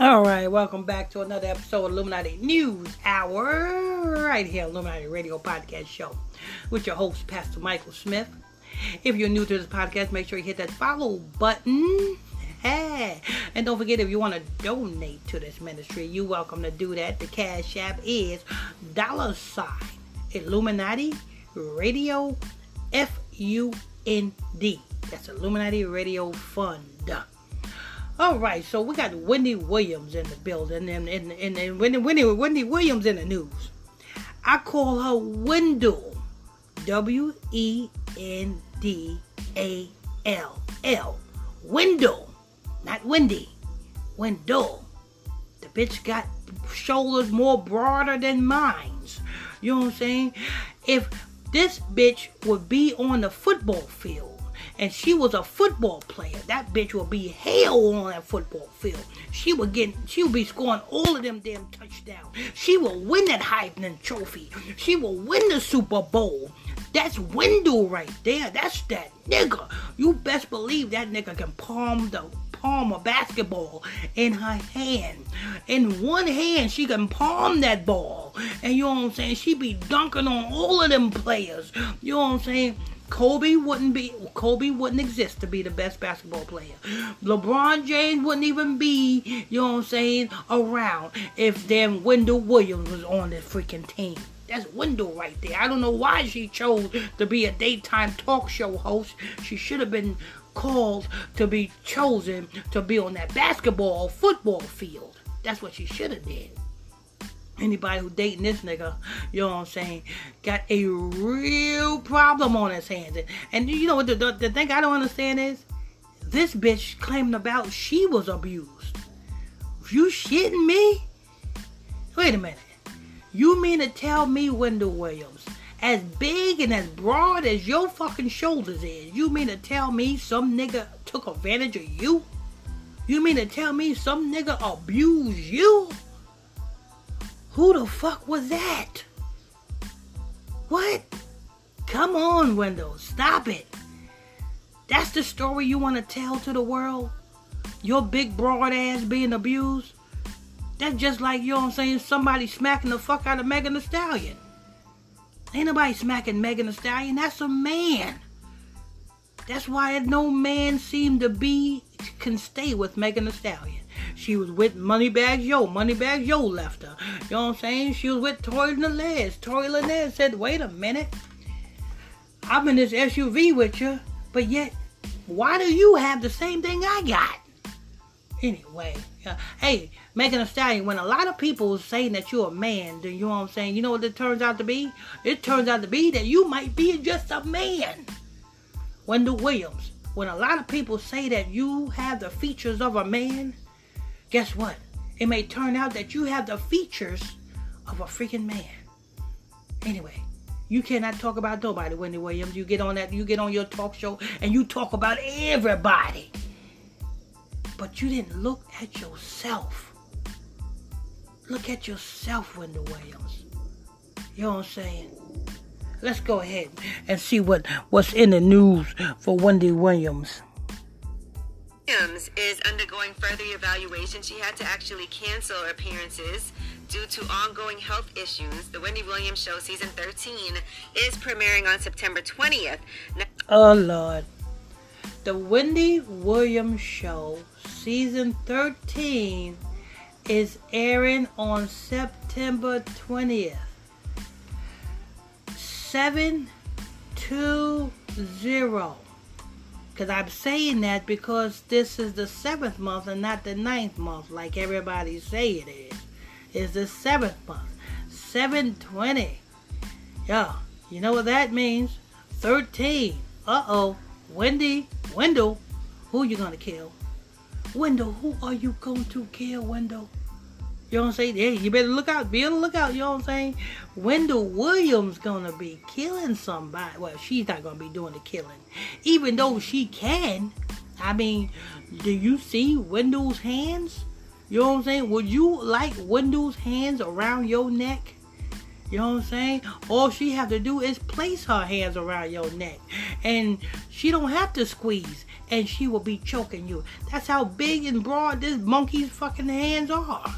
All right, welcome back to another episode of Illuminati News Hour, right here, Illuminati Radio Podcast Show, with your host, Pastor Michael Smith. If you're new to this podcast, make sure you hit that follow button. Hey. And don't forget, if you want to donate to this ministry, you're welcome to do that. The Cash App is dollar sign Illuminati Radio F U N D. That's Illuminati Radio Fund. All right, so we got Wendy Williams in the building, and and and, and Wendy, Wendy Wendy Williams in the news. I call her Wendell, W E N D A L L, Wendell, not Wendy, Wendell. The bitch got shoulders more broader than mine's. You know what I'm saying? If this bitch would be on the football field and she was a football player, that bitch would be hell on that football field. She would get, she would be scoring all of them damn touchdowns. She will win that Heisman Trophy. She will win the Super Bowl. That's Wendell right there. That's that nigga. You best believe that nigga can palm the palm a basketball in her hand. In one hand, she can palm that ball. And you know what I'm saying? She be dunking on all of them players. You know what I'm saying? Kobe wouldn't be Kobe wouldn't exist to be the best basketball player. LeBron James wouldn't even be, you know what I'm saying, around if then Wendell Williams was on the freaking team. That's Wendell right there. I don't know why she chose to be a daytime talk show host. She should have been called to be chosen to be on that basketball football field. That's what she should have did anybody who dating this nigga, you know what I'm saying, got a real problem on his hands. And, you know what the, the, the thing I don't understand is, this bitch claiming about she was abused. You shitting me? Wait a minute. You mean to tell me, Wendell Williams, as big and as broad as your fucking shoulders is, you mean to tell me some nigga took advantage of you? You mean to tell me some nigga abused you? Who the fuck was that? What? Come on, Wendell. Stop it. That's the story you want to tell to the world? Your big broad ass being abused? That's just like, you know what I'm saying, somebody smacking the fuck out of Megan Thee Stallion. Ain't nobody smacking Megan Thee Stallion. That's a man. That's why no man seemed to be, can stay with Megan Thee Stallion. She was with Moneybagg Yo. Moneybagg Yo left her. You know what I'm saying? She was with Tory Lanez. Tory Lanez said, wait a minute. I'm in this SUV with you, but yet, why do you have the same thing I got? Anyway, hey, Megan Thee Stallion, when a lot of people saying that you're a man, then you know what I'm saying? You know what it turns out to be? It turns out to be that you might be just a man. Wendell Williams, when a lot of people say that you have the features of a man, guess what? It may turn out that you have the features of a freaking man. Anyway, you cannot talk about nobody, Wendy Williams. You get on that, you get on your talk show and you talk about everybody. But you didn't look at yourself. Look at yourself, Wendy Williams. You know what I'm saying? Let's go ahead and see what, what's in the news for Wendy Williams. Williams is undergoing further evaluation. She had to actually cancel appearances due to ongoing health issues. The Wendy Williams Show season 13 is premiering on September 20th. Now- oh, Lord. The Wendy Williams Show season 13 is airing on September 20th. 720. Because I'm saying that because this is the seventh month and not the ninth month, like everybody say it is. It's the seventh month. 720. Yeah, you know what that means? 13. Uh-oh. Wendy, Wendell, who you gonna kill? Wendell, who are you going to kill, Wendell? You know what I'm saying? Hey, you better look out. Be on the lookout. You know what I'm saying? Wendell Williams gonna be killing somebody. Well, she's not gonna be doing the killing, even though she can. I mean, do you see Wendell's hands? You know what I'm saying? Would you like Wendell's hands around your neck? You know what I'm saying? All she have to do is place her hands around your neck. And she don't have to squeeze. and she will be choking you. That's how big and broad this monkey's fucking hands are.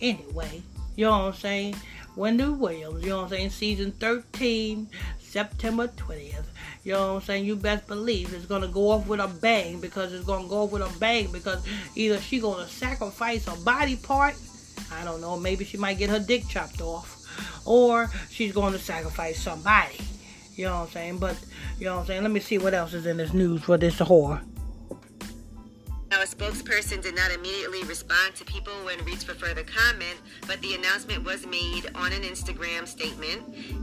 Anyway, you know what I'm saying? Wendy Williams, you know what I'm saying? Season 13, September 20th. You know what I'm saying? You best believe it's gonna go off with a bang because it's gonna go off with a bang because either she gonna sacrifice a body part, I don't know, maybe she might get her dick chopped off, or she's gonna sacrifice somebody. You know what I'm saying? But you know what I'm saying? Let me see what else is in this news for this whore. Now, a spokesperson did not immediately respond to people when reached for further comment, but the announcement was made on an Instagram statement,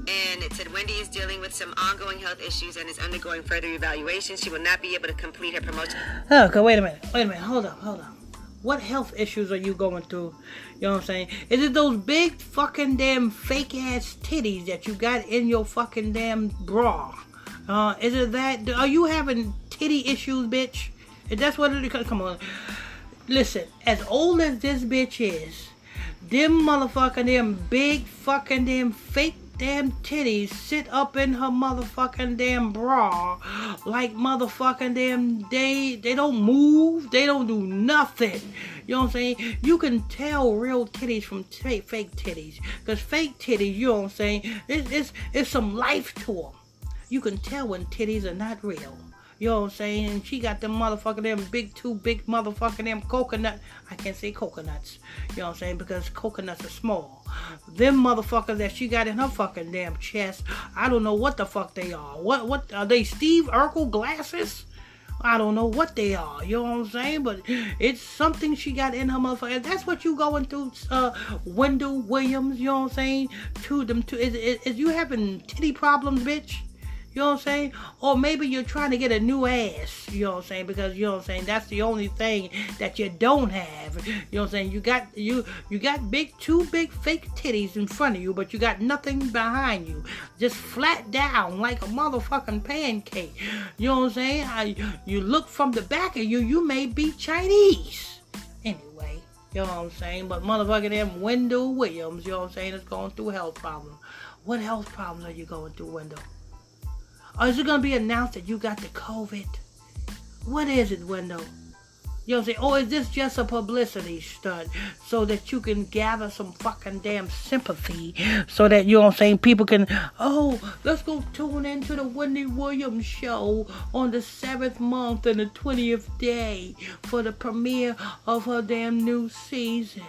and it said Wendy is dealing with some ongoing health issues and is undergoing further evaluation. She will not be able to complete her promotion. Oh, Okay, wait a minute. Wait a minute. Hold up. Hold up. What health issues are you going through? You know what I'm saying? Is it those big fucking damn fake ass titties that you got in your fucking damn bra? Uh, is it that? Are you having titty issues, bitch? If that's what it is, come on. Listen, as old as this bitch is, them motherfucking them big fucking them fake damn titties sit up in her motherfucking damn bra like motherfucking damn they they don't move they don't do nothing. You know what i'm saying? You can tell real titties from t- fake titties because fake titties you know what i'm saying? It's, it's it's some life to them you can tell when titties are not real you know what I'm saying? And she got them motherfucking them big two big motherfucking them coconut. I can't say coconuts. You know what I'm saying? Because coconuts are small. Them motherfuckers that she got in her fucking damn chest. I don't know what the fuck they are. What what are they? Steve Urkel glasses? I don't know what they are. You know what I'm saying? But it's something she got in her motherfucker. That's what you going through, uh, Wendell Williams. You know what I'm saying? To them, to is, is, is you having titty problems, bitch? You know what I'm saying? Or maybe you're trying to get a new ass. You know what I'm saying? Because you know what I'm saying. That's the only thing that you don't have. You know what I'm saying? You got you you got big two big fake titties in front of you, but you got nothing behind you. Just flat down like a motherfucking pancake. You know what I'm saying? I, you look from the back of you, you may be Chinese. Anyway. You know what I'm saying? But motherfucking them Wendell Williams, you know what I'm saying, is going through health problems. What health problems are you going through, Wendell? Or is it gonna be announced that you got the COVID? What is it, Wendell? You know saying? Or oh, is this just a publicity stunt so that you can gather some fucking damn sympathy so that, you know what I'm saying, people can, oh, let's go tune into the Wendy Williams show on the 7th month and the 20th day for the premiere of her damn new season.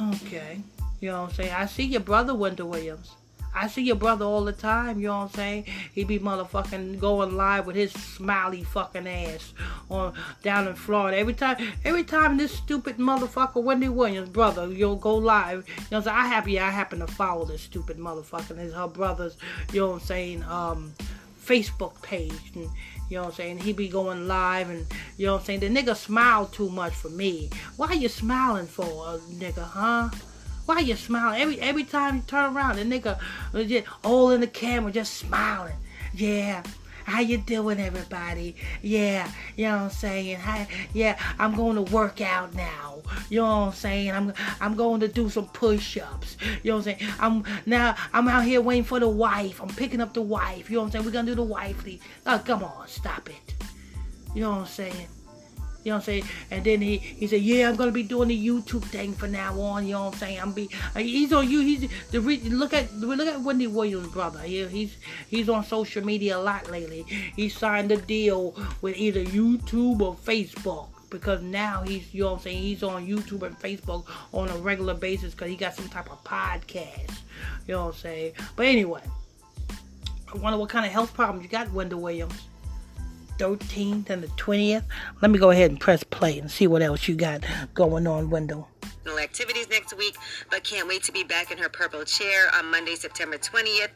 Okay. You know what I'm saying? I see your brother, Wendell Williams. I see your brother all the time, you know what I'm saying? He be motherfucking going live with his smiley fucking ass on down in Florida. Every time every time this stupid motherfucker Wendy Williams brother, you'll go live. You know what I'm saying? I happy I happen to follow this stupid motherfucker and his her brothers, you know what I'm saying, um Facebook page and you know what I'm saying? He be going live and you know what I'm saying? The nigga smile too much for me. Why you smiling for, uh, nigga, huh? Why you smiling? Every every time you turn around, the nigga uh, was just all in the camera, just smiling. Yeah. How you doing, everybody? Yeah, you know what I'm saying. Hi, yeah, I'm going to work out now. You know what I'm saying. I'm I'm going to do some push-ups. You know what I'm saying. I'm now I'm out here waiting for the wife. I'm picking up the wife. You know what I'm saying. We're gonna do the wifely. Oh, come on, stop it. You know what I'm saying. You know what I'm saying? And then he, he said, yeah, I'm gonna be doing the YouTube thing from now on. You know what I'm saying? I'm be uh, he's on you. He's the re, look at look at Wendy Williams' brother. He, he's he's on social media a lot lately. He signed a deal with either YouTube or Facebook because now he's you know what I'm saying he's on YouTube and Facebook on a regular basis because he got some type of podcast. You know what I'm saying? But anyway, I wonder what kind of health problems you got, Wendell Williams. 13th and the 20th. Let me go ahead and press play and see what else you got going on, Wendell. No activities next week, but can't wait to be back in her purple chair on Monday, September 20th.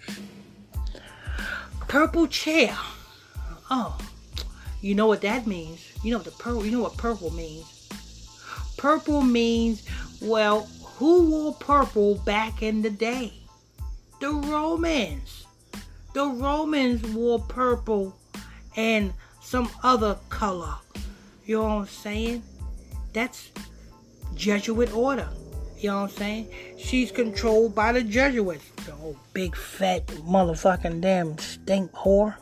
Purple chair. Oh, you know what that means. You know what the purple. You know what purple means. Purple means well, who wore purple back in the day? The Romans. The Romans wore purple and some other color. You know what I'm saying? That's Jesuit order. You know what I'm saying? She's controlled by the Jesuits. The old big fat motherfucking damn stink whore.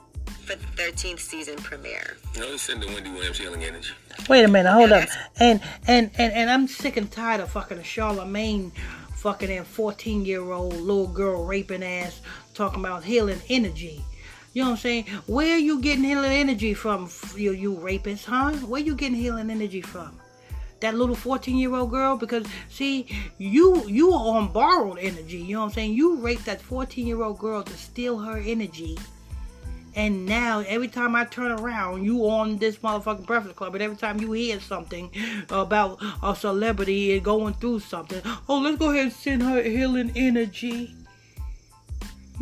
for the 13th season premiere. No, it's send the Wendy Williams healing energy. Wait a minute, hold up. And and and and I'm sick and tired of fucking Charlamagne fucking that 14 year old little girl raping ass talking about healing energy. You know what I'm saying? Where you getting healing energy from, you, you rapist, huh? Where you getting healing energy from? That little 14 year old girl? Because see, you you are on borrowed energy. You know what I'm saying? You raped that 14 year old girl to steal her energy. And now every time I turn around, you on this motherfucking Breakfast Club, and every time you hear something about a celebrity going through something, oh, let's go ahead and send her healing energy.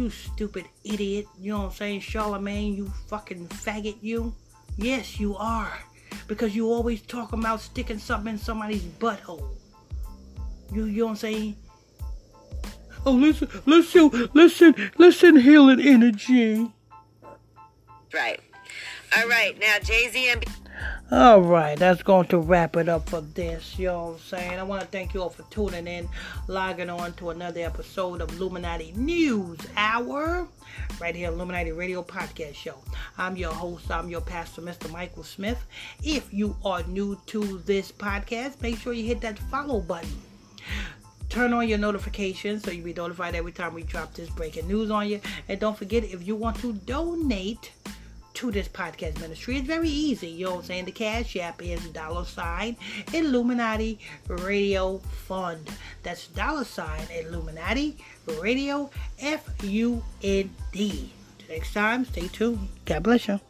You stupid idiot. You know what I'm saying? Charlamagne, you fucking faggot, you. Yes, you are. Because you always talk about sticking something in somebody's butthole. You, you know what I'm saying? Oh, listen, listen, listen, listen, healing energy. Right. All right. Now, Jay Z and. All right, that's going to wrap it up for this. You know what I'm saying? I want to thank you all for tuning in, logging on to another episode of Illuminati News Hour, right here, Illuminati Radio Podcast Show. I'm your host, I'm your pastor, Mr. Michael Smith. If you are new to this podcast, make sure you hit that follow button. Turn on your notifications so you'll be notified every time we drop this breaking news on you. And don't forget, if you want to donate, to this podcast ministry. It's very easy. You know what I'm saying? The Cash App is dollar sign Illuminati Radio Fund. That's dollar sign Illuminati Radio F U N D. Next time, stay tuned. God bless you.